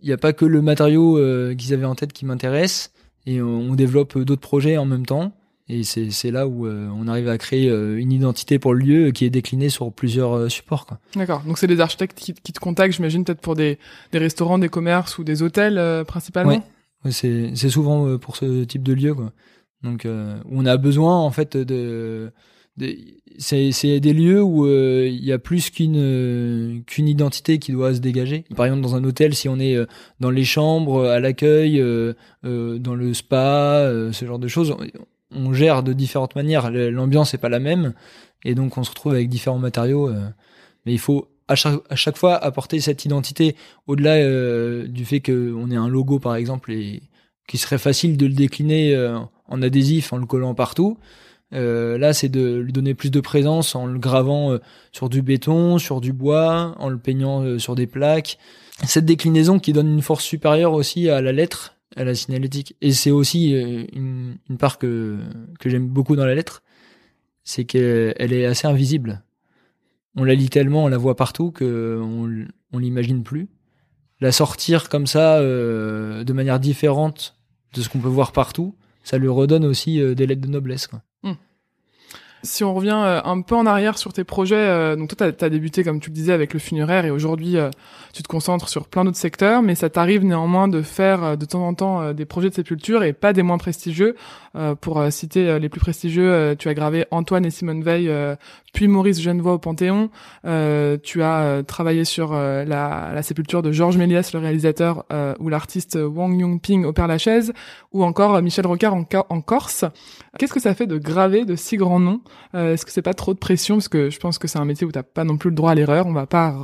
il n'y a pas que le matériau euh, qu'ils avaient en tête qui m'intéresse. Et on, développe d'autres projets en même temps. Et c'est là où on arrive à créer une identité pour le lieu qui est déclinée sur plusieurs supports. D'accord. Donc c'est des architectes qui, qui te contactent, j'imagine, peut-être pour des, des restaurants, des commerces ou des hôtels principalement? C'est c'est souvent euh, pour ce type de lieu quoi. Donc euh, on a besoin en fait de, de c'est c'est des lieux où euh, il y a plus qu'une qu'une identité qui doit se dégager. Par exemple dans un hôtel si on est dans les chambres, à l'accueil, dans le spa, ce genre de choses, on gère de différentes manières. L'ambiance est pas la même et donc on se retrouve avec différents matériaux. mais il faut à chaque, à chaque fois apporter cette identité au-delà euh, du fait qu'on ait un logo par exemple et qui serait facile de le décliner en adhésif en le collant partout. là, c'est de lui donner plus de présence en le gravant sur du béton, sur du bois, en le peignant sur des plaques. Cette déclinaison qui donne une force supérieure aussi à la lettre, à la signalétique. Et c'est aussi une, une, part que, que j'aime beaucoup dans la lettre, c'est qu'elle est assez invisible. On la lit tellement, on la voit partout que on, on l'imagine plus. La sortir comme ça, euh, de manière différente de ce qu'on peut voir partout, ça lui redonne aussi euh, des lettres de noblesse. Si on revient euh, un peu en arrière sur tes projets, euh, donc toi, tu as, débuté, comme tu le disais, avec le funéraire et aujourd'hui, euh, tu te concentres sur plein d'autres secteurs, mais ça t'arrive néanmoins de faire de temps en temps des projets de sépulture et pas des moins prestigieux. pour citer les plus prestigieux, tu as gravé Antoine et Simone Veil, puis Maurice Genevoix au Panthéon. tu as travaillé sur la, la, sépulture de Georges Méliès, le réalisateur, ou l'artiste Wang Yongping au Père-Lachaise, ou encore Michel Rocard en, en Corse. Qu'est-ce que ça fait de graver de si grands noms euh, Est-ce que c'est pas trop de pression? Parce que je pense que c'est un métier où t'as pas non plus le droit à l'erreur. On va pas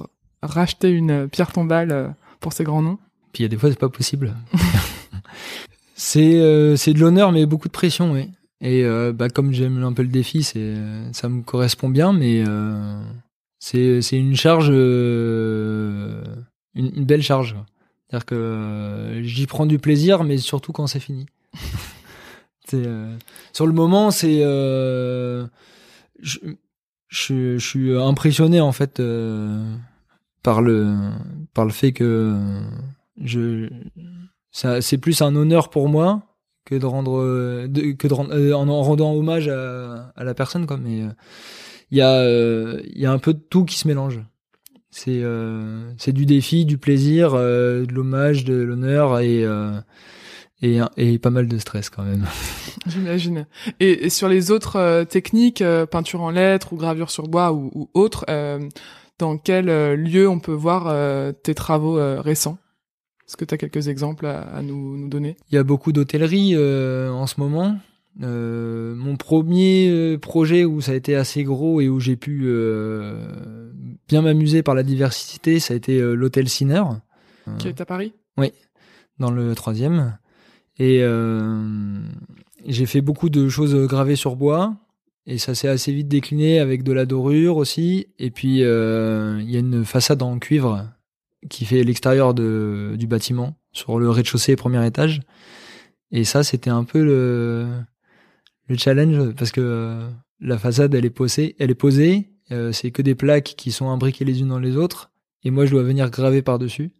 racheter une pierre tombale euh, pour ces grands noms. Puis il y a des fois c'est pas possible. c'est euh, c'est de l'honneur mais beaucoup de pression, oui. Et bah comme j'aime un peu le défi, c'est ça me correspond bien, mais c'est c'est une charge, une, une, belle charge. C'est-à-dire que j'y prends du plaisir, mais surtout quand c'est fini. Euh, sur le moment, c'est euh, je, je, suis impressionné en fait euh, par le par le fait que je c'est plus un honneur pour moi que de rendre que de rendre, en, rendant hommage à, à la personne quoi. Mais il y a y a un peu de tout qui se mélange. C'est du défi du plaisir de l'hommage de l'honneur et, et pas mal de stress quand même. J'imagine. Et, sur les autres euh, techniques, euh, peinture en lettres ou gravure sur bois ou, ou autres, euh, dans quel lieu on peut voir tes travaux récents? Est-ce que tu as quelques exemples à, à nous, nous, donner? Il y a beaucoup d'hôtellerie en ce moment. mon premier projet où ça a été assez gros et où j'ai pu bien m'amuser par la diversité, ça a été l'hôtel Sinner. Qui est à Paris? Oui, dans le troisième. Et euh, j'ai fait beaucoup de choses gravées sur bois. Et ça s'est assez vite décliné avec de la dorure aussi. Et puis, euh, il y a une façade en cuivre qui fait l'extérieur du bâtiment, sur le rez-de-chaussée premier étage. Et ça, c'était un peu le, le challenge, parce que euh, la façade, elle est posée. Elle est posée c'est que des plaques qui sont imbriquées les unes dans les autres. Et moi, je dois venir graver par-dessus.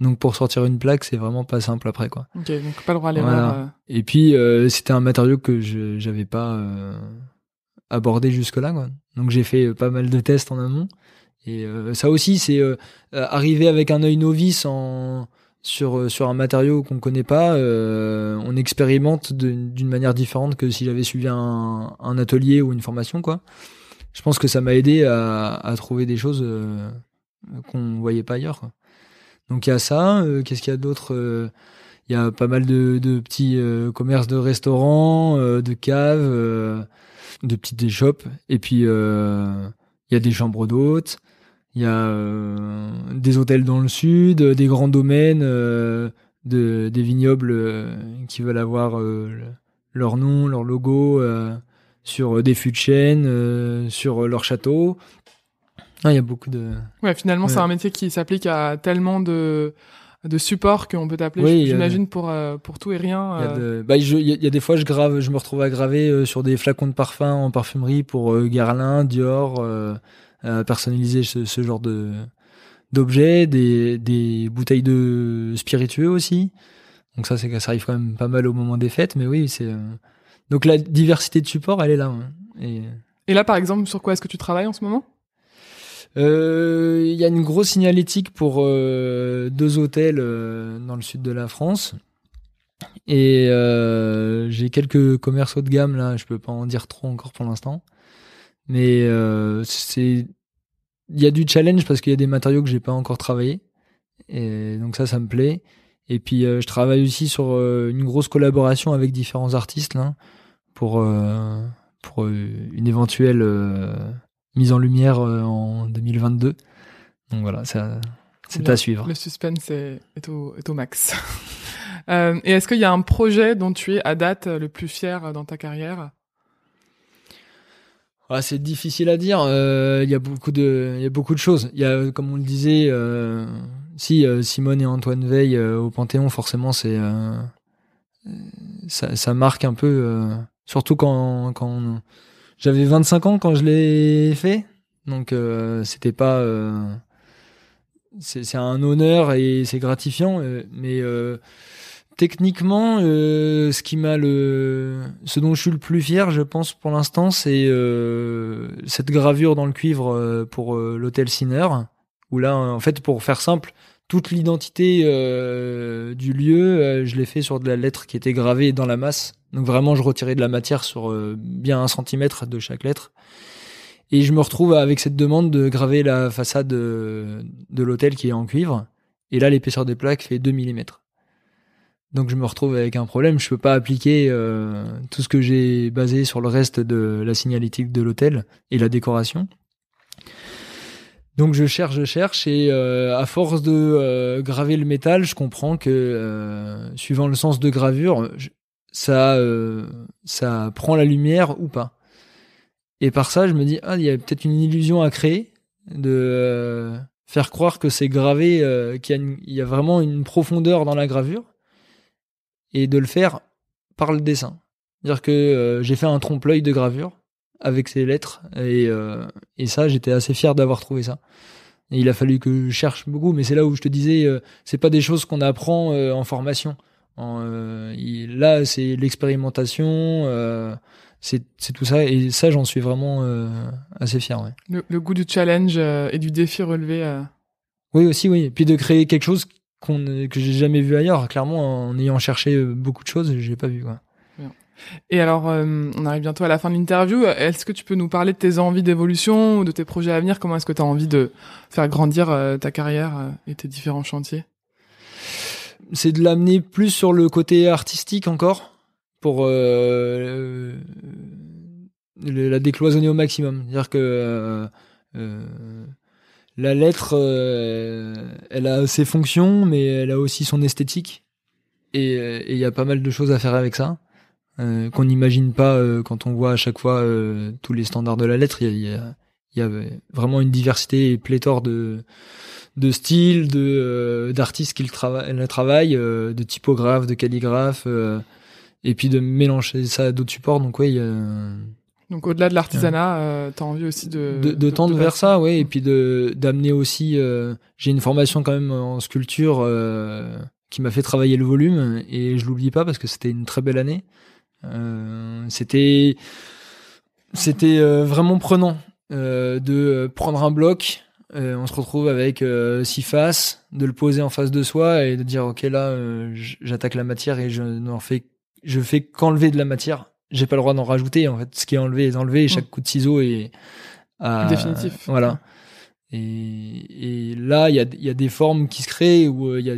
Donc pour sortir une plaque, c'est vraiment pas simple après quoi. Ok, donc pas le droit à l'erreur. Euh. Et puis euh, c'était un matériau que je j'avais pas euh, abordé jusque là quoi. Donc j'ai fait pas mal de tests en amont. Et ça aussi c'est arriver avec un œil novice en sur sur un matériau qu'on connaît pas. on expérimente d'une manière différente que si j'avais suivi un, un atelier ou une formation quoi. Je pense que ça m'a aidé à, à trouver des choses qu'on voyait pas ailleurs. Quoi. Donc il y a ça. Euh, qu'est-ce qu'il y a d'autre euh, Il y a pas mal de, petits euh, commerces de restaurants, de caves, de petites échoppes. Et puis il y a des chambres d'hôtes. Il y a des hôtels dans le sud, des grands domaines, de, des vignobles qui veulent avoir leur nom, leur logo sur des fûts de chêne, sur leur château. Ah, il y a beaucoup de. Ouais, finalement, c'est un métier qui s'applique à tellement de de supports qu'on peut t'appeler, j'imagine, pour euh, pour tout et rien. Il y, a euh. bah, il y, a des fois, je grave, je me retrouve à graver euh, sur des flacons de parfum en parfumerie pour Guerlain, Dior, personnaliser ce, ce, genre de d'objets, des des bouteilles de spiritueux aussi. Donc ça, c'est ça arrive quand même pas mal au moment des fêtes, mais oui, c'est donc la diversité de supports, elle est là. Hein. Et... et là, par exemple, sur quoi est-ce que tu travailles en ce moment? Il y a une grosse signalétique pour euh, deux hôtels euh, dans le sud de la France. Et j'ai quelques commerces haut de gamme là, je peux pas en dire trop encore pour l'instant. Mais c'est il y a du challenge parce qu'il y a des matériaux que j'ai pas encore travaillé. Et donc ça ça me plaît. Et puis je travaille aussi sur une grosse collaboration avec différents artistes là pour pour une éventuelle mise en lumière euh, en 2022. Donc voilà, c'est à suivre. Le suspense est, au, max. Euh, et est-ce qu'il y a un projet dont tu es à date le plus fier dans ta carrière? Ah, c'est difficile à dire. Euh, il y a beaucoup de, il y a beaucoup de choses. Il y a, comme on le disait, euh, si euh, Simone et Antoine Veil au Panthéon, forcément, c'est ça, ça, marque un peu. surtout quand, quand j'avais 25 ans quand je l'ai fait, donc c'était pas. c'est un honneur et c'est gratifiant, mais techniquement, euh, ce qui m'a le, ce dont je suis le plus fier, je pense pour l'instant, c'est euh, cette gravure dans le cuivre euh, pour l'hôtel Sinner, où là, en fait, pour faire simple, toute l'identité du lieu, je l'ai fait sur de la lettre qui était gravée dans la masse. Donc vraiment, je retirais de la matière sur bien un centimètre de chaque lettre. Et je me retrouve avec cette demande de graver la façade de, l'hôtel qui est en cuivre. Et là, l'épaisseur des plaques fait 2 mm. Donc je me retrouve avec un problème, je peux pas appliquer euh, tout ce que j'ai basé sur le reste de la signalétique de l'hôtel et la décoration. Donc je cherche, je cherche et euh, à force de euh, graver le métal, je comprends que suivant le sens de gravure, ça ça prend la lumière ou pas. Et par ça, je me dis ah il y a peut-être une illusion à créer de faire croire que c'est gravé, qu'il y, y, a vraiment une profondeur dans la gravure et de le faire par le dessin. C'est-à-dire que euh, j'ai fait un trompe-l'œil de gravure avec ces lettres et, euh, et ça j'étais assez fier d'avoir trouvé ça. Et il a fallu que je cherche beaucoup, mais c'est là où je te disais, euh, c'est pas des choses qu'on apprend en formation. là, c'est l'expérimentation, c'est tout ça, et ça, j'en suis vraiment assez fier. Ouais. Le, le, goût du challenge et du défi relevé. Oui, aussi, oui. Et puis de créer quelque chose que j'ai jamais vu ailleurs. Clairement, en ayant cherché euh, beaucoup de choses, j'ai pas vu. Quoi. Et alors, euh, on arrive bientôt à la fin de l'interview. Est-ce que tu peux nous parler de tes envies d'évolution ou de tes projets à venir? Comment est-ce que tu as envie de faire grandir euh, ta carrière et tes différents chantiers? C'est de l'amener plus sur le côté artistique encore, pour la décloisonner au maximum. C'est-à-dire que la lettre, euh, elle a ses fonctions, mais elle a aussi son esthétique. Et euh, il y a pas mal de choses à faire avec ça. Euh, qu'on n'imagine pas quand on voit à chaque fois tous les standards de la lettre. Il y a, y a, vraiment une diversité et pléthore de de styles, de d'artistes qui le, travaillent, de typographes, de calligraphes, et puis de mélanger ça à d'autres supports. Donc ouais, il y a donc au-delà de l'artisanat, euh, tu as envie aussi de de, de, tendre vers ça, ouais, et puis de d'amener aussi. Euh, j'ai une formation quand même en sculpture euh, qui m'a fait travailler le volume et je l'oublie pas parce que c'était une très belle année. Euh, c'était c'était euh, vraiment prenant de prendre un bloc. on se retrouve avec six faces, de le poser en face de soi et de dire ok là j'attaque la matière et je n'en fais je fais qu'enlever de la matière. J'ai pas le droit d'en rajouter en fait. Ce qui est enlevé est enlevé et chaque mm. coup de ciseau est définitif. voilà. Et, et là il y a, y a des formes qui se créent où euh, il y a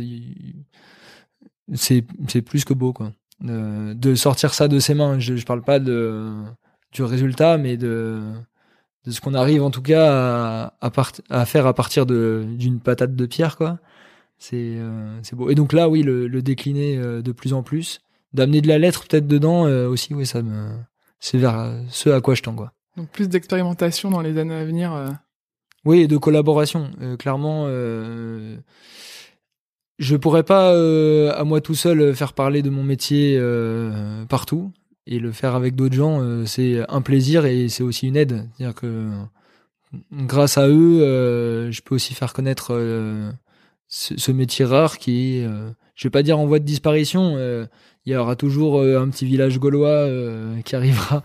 c'est c'est plus que beau quoi de, de, sortir ça de ses mains. Je, je parle pas de du résultat mais de de ce qu'on arrive en tout cas à, à, à faire à partir d'une patate de pierre quoi. C'est euh, c'est beau. Et donc là oui le, le décliner euh, de plus en plus d'amener de la lettre peut-être dedans euh, aussi oui ça me c'est vers ce à quoi je tends quoi. Donc plus d'expérimentation dans les années à venir oui et de collaboration. Clairement je pourrais pas à moi tout seul faire parler de mon métier partout et le faire avec d'autres gens c'est un plaisir et c'est aussi une aide c'est-à-dire que grâce à eux je peux aussi faire connaître ce, métier rare qui est je vais pas dire en voie de disparition il y aura toujours euh, un petit village gaulois euh, qui arrivera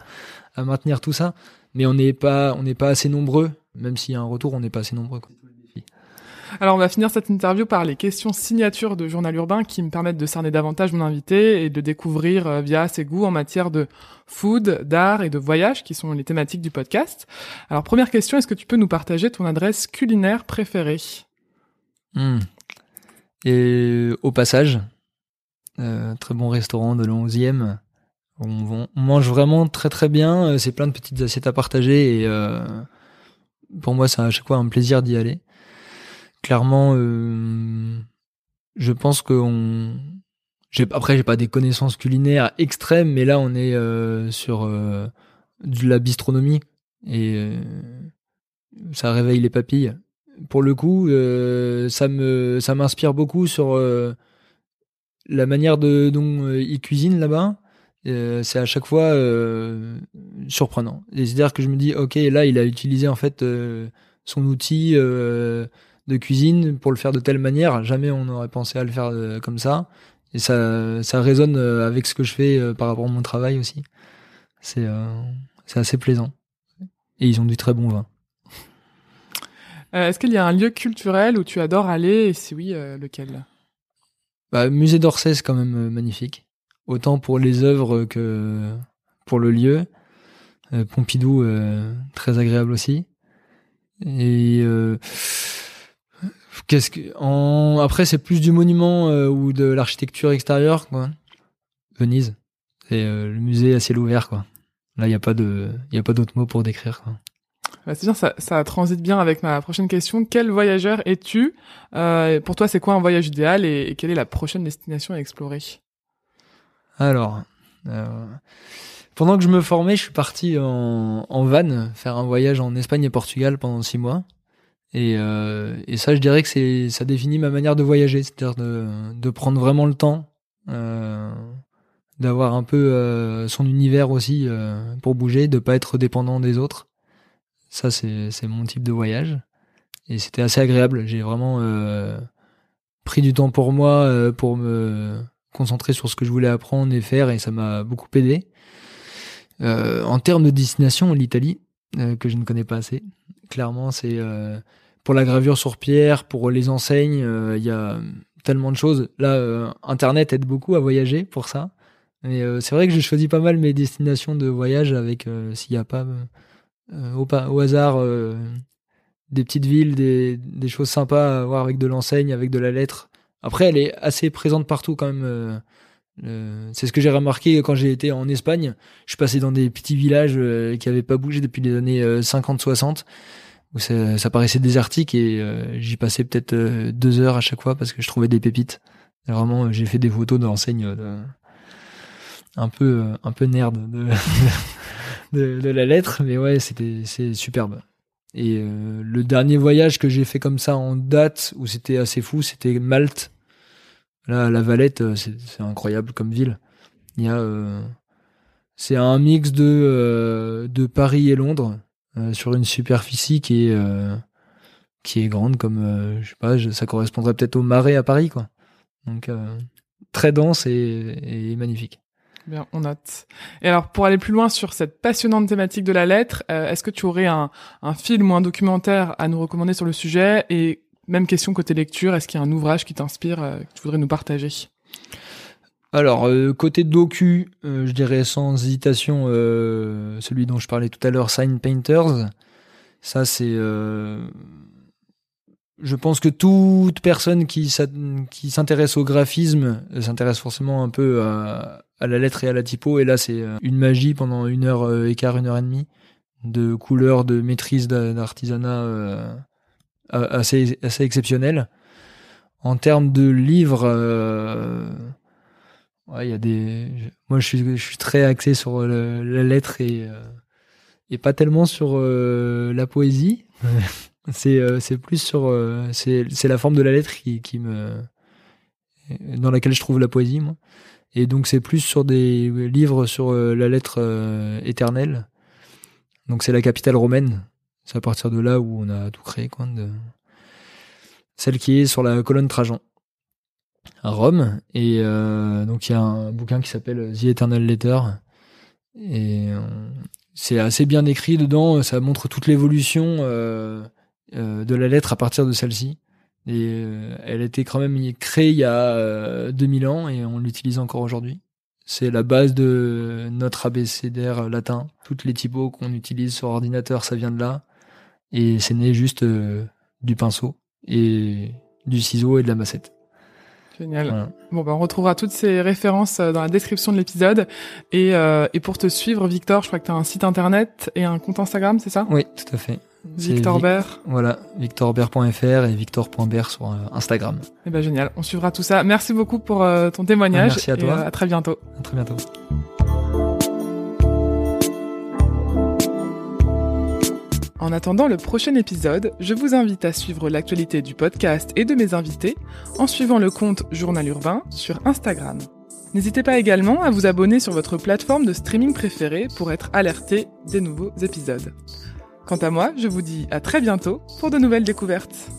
à maintenir tout ça. Mais on n'est pas, on n'est pas assez nombreux. Même s'il y a un retour, on n'est pas assez nombreux. Alors on va finir cette interview par les questions signatures de Journal Urbain qui me permettent de cerner davantage mon invité et de découvrir euh, via ses goûts en matière de food, d'art et de voyage qui sont les thématiques du podcast. Alors première question, est-ce que tu peux nous partager ton adresse culinaire préférée? Hmm. Et au passage, euh, très bon restaurant de le 11e. On, mange vraiment très très bien. Euh, c'est plein de petites assiettes à partager et pour moi, c'est à chaque fois un plaisir d'y aller. Clairement, je pense que j'ai après j'ai pas des connaissances culinaires extrêmes, mais là on est euh, sur euh, de la bistronomie et euh, ça réveille les papilles. Pour le coup, ça me ça m'inspire beaucoup sur la manière de dont ils cuisinent là-bas. c'est à chaque fois surprenant. C'est-à-dire que je me dis, ok, là il a utilisé en fait son outil de cuisine pour le faire de telle manière. Jamais on n'aurait pensé à le faire comme ça et ça, ça résonne euh, avec ce que je fais euh, par rapport à mon travail aussi. C'est euh, c'est assez plaisant. Et ils ont du très bon vin. Est-ce qu'il y a un lieu culturel où tu adores aller? Et si oui, lequel? Bah, Musée d'Orsay, c'est quand même magnifique. Autant pour les œuvres que pour le lieu. Pompidou, très agréable aussi. Et Qu'est-ce que en après c'est plus du monument euh, ou de l'architecture extérieure quoi. Venise, c'est euh, le musée à ciel ouvert quoi. Là il y a pas de il y a pas d'autre mot pour décrire quoi. Bah, c'est bien, ça, ça transite bien avec ma prochaine question. Quel voyageur es-tu? Euh, Pour toi, c'est quoi un voyage idéal et, quelle est la prochaine destination à explorer? Alors, euh, pendant que je me formais, je suis parti en, en van faire un voyage en Espagne et Portugal pendant six mois. Et, euh, et ça, je dirais que c'est, ça définit ma manière de voyager, c'est-à-dire de, de prendre vraiment le temps, euh, d'avoir un peu euh, son univers aussi pour bouger, de pas être dépendant des autres. Ça, c'est, c'est mon type de voyage. Et c'était assez agréable. J'ai vraiment pris du temps pour moi, pour me concentrer sur ce que je voulais apprendre et faire, et ça m'a beaucoup aidé. en termes de destination, l'Italie, que je ne connais pas assez. Clairement, c'est pour la gravure sur pierre, pour les enseignes, euh, il y a tellement de choses. Là, euh, Internet aide beaucoup à voyager pour ça. Mais euh, c'est vrai que j'ai choisi pas mal mes destinations de voyage avec, s'il n'y a pas au, au, hasard des petites villes, des, des, choses sympas à voir avec de l'enseigne, avec de la lettre. Après, elle est assez présente partout quand même. c'est ce que j'ai remarqué quand j'ai été en Espagne. Je suis passé dans des petits villages qui n'avaient pas bougé depuis les années 50-60 où ça, ça, paraissait désertique et euh, j'y passais peut-être euh, deux heures à chaque fois parce que je trouvais des pépites. vraiment, j'ai fait des photos de euh, un peu un peu nerd de, de, de, la lettre, mais ouais, c'était c'est superbe. Et le dernier voyage que j'ai fait comme ça en date où c'était assez fou, c'était Malte. Là, la Valette, c'est incroyable comme ville. Il y a c'est un mix de de Paris et Londres euh, sur une superficie qui est euh, qui est grande comme euh, je sais pas, ça correspondrait peut-être au marais à Paris quoi. Donc très dense et, et, magnifique. Bien, on note. Et alors, pour aller plus loin sur cette passionnante thématique de la lettre, est-ce que tu aurais un, un, film ou un documentaire à nous recommander sur le sujet? Et même question côté lecture, est-ce qu'il y a un ouvrage qui t'inspire, que tu voudrais nous partager? Alors, euh, côté docu, euh, je dirais sans hésitation euh, celui dont je parlais tout à l'heure, Sign Painters. Ça, c'est... je pense que toute personne qui s'intéresse au graphisme s'intéresse forcément un peu à, la lettre et à la typo. Et là, c'est une magie pendant une heure et quart, une heure et demie de couleurs, de maîtrise d'artisanat assez, assez exceptionnel. En termes de livres Ouais, il y a des. Moi, je suis, je suis très axé sur la lettre et euh, et pas tellement sur euh, la poésie. c'est euh, c'est plus sur c'est c'est la forme de la lettre qui qui me dans laquelle je trouve la poésie moi. Et donc c'est plus sur des livres sur la lettre éternelle. Donc c'est la capitale romaine. C'est à partir de là où on a tout créé quoi. De... Celle qui est sur la colonne Trajan à Rome. Et euh, donc il y a un bouquin qui s'appelle The Eternal Letter. Et euh, c'est assez bien écrit dedans. Ça montre toute l'évolution euh, de la lettre à partir de celle-ci. Et elle été quand même créée il y a 2000 ans et on l'utilise encore aujourd'hui. C'est la base de notre abécédaire latin. Toutes les typos qu'on utilise sur ordinateur, ça vient de là. Et c'est né juste du pinceau et du ciseau et de la massette. Génial. Bon, ben, on retrouvera toutes ces références euh, dans la description de l'épisode. Et, euh, et pour te suivre, Victor, je crois que tu as un site internet et un compte Instagram, c'est ça? Oui, tout à fait. C'est Victor Vic- Bert. Voilà, victorbert.fr et victor.bert sur euh, Instagram. Eh ben génial, on suivra tout ça. Merci beaucoup pour ton témoignage. Merci à toi. à très bientôt. À très bientôt. En attendant le prochain épisode, je vous invite à suivre l'actualité du podcast et de mes invités en suivant le compte Journal Urbain sur Instagram. N'hésitez pas également à vous abonner sur votre plateforme de streaming préférée pour être alerté des nouveaux épisodes. Quant à moi, je vous dis à très bientôt pour de nouvelles découvertes.